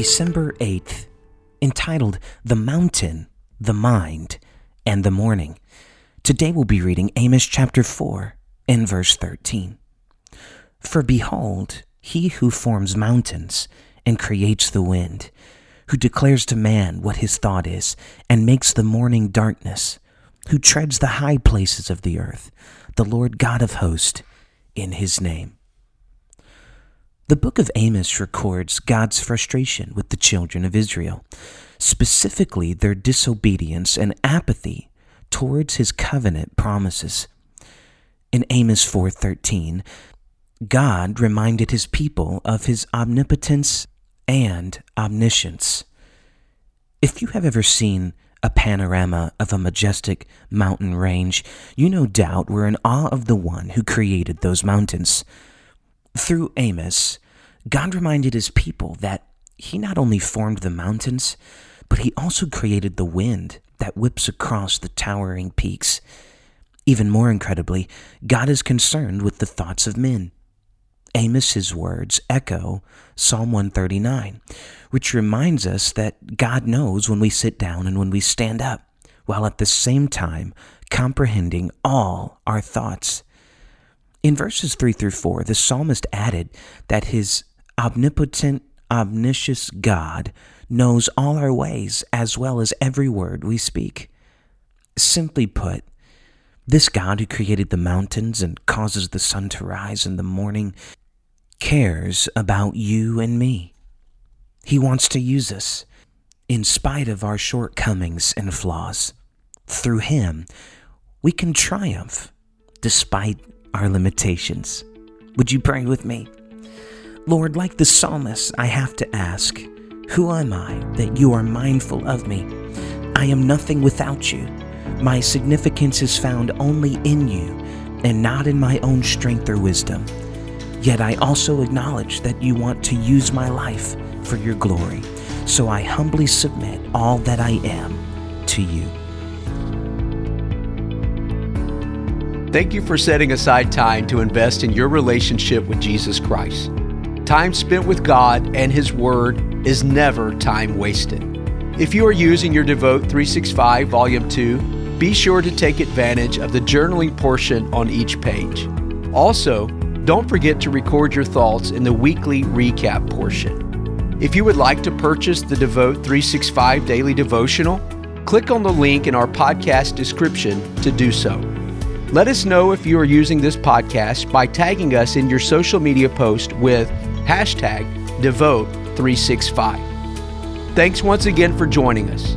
December 8th, entitled The Mountain, the Mind, and the Morning. Today we'll be reading Amos chapter 4 and verse 13. For behold, he who forms mountains and creates the wind, who declares to man what his thought is, and makes the morning darkness, who treads the high places of the earth, the Lord God of hosts, in his name. The book of Amos records God's frustration with the children of Israel, specifically their disobedience and apathy towards his covenant promises. In Amos 4:13, God reminded his people of his omnipotence and omniscience. If you have ever seen a panorama of a majestic mountain range, you no doubt were in awe of the one who created those mountains. Through Amos, God reminded his people that he not only formed the mountains, but he also created the wind that whips across the towering peaks. Even more incredibly, God is concerned with the thoughts of men. Amos's words echo Psalm 139, which reminds us that God knows when we sit down and when we stand up, while at the same time comprehending all our thoughts. In verses 3 through 4, the psalmist added that his omnipotent, omniscious God knows all our ways as well as every word we speak. Simply put, this God who created the mountains and causes the sun to rise in the morning cares about you and me. He wants to use us in spite of our shortcomings and flaws. Through Him, we can triumph despite our limitations. Would you pray with me? Lord, like the psalmist, I have to ask, Who am I that you are mindful of me? I am nothing without you. My significance is found only in you and not in my own strength or wisdom. Yet I also acknowledge that you want to use my life for your glory. So I humbly submit all that I am to you. Thank you for setting aside time to invest in your relationship with Jesus Christ. Time spent with God and His Word is never time wasted. If you are using your Devote 365 Volume 2, be sure to take advantage of the journaling portion on each page. Also, don't forget to record your thoughts in the weekly recap portion. If you would like to purchase the Devote 365 Daily Devotional, click on the link in our podcast description to do so. Let us know if you are using this podcast by tagging us in your social media post with hashtag Devote365. Thanks once again for joining us.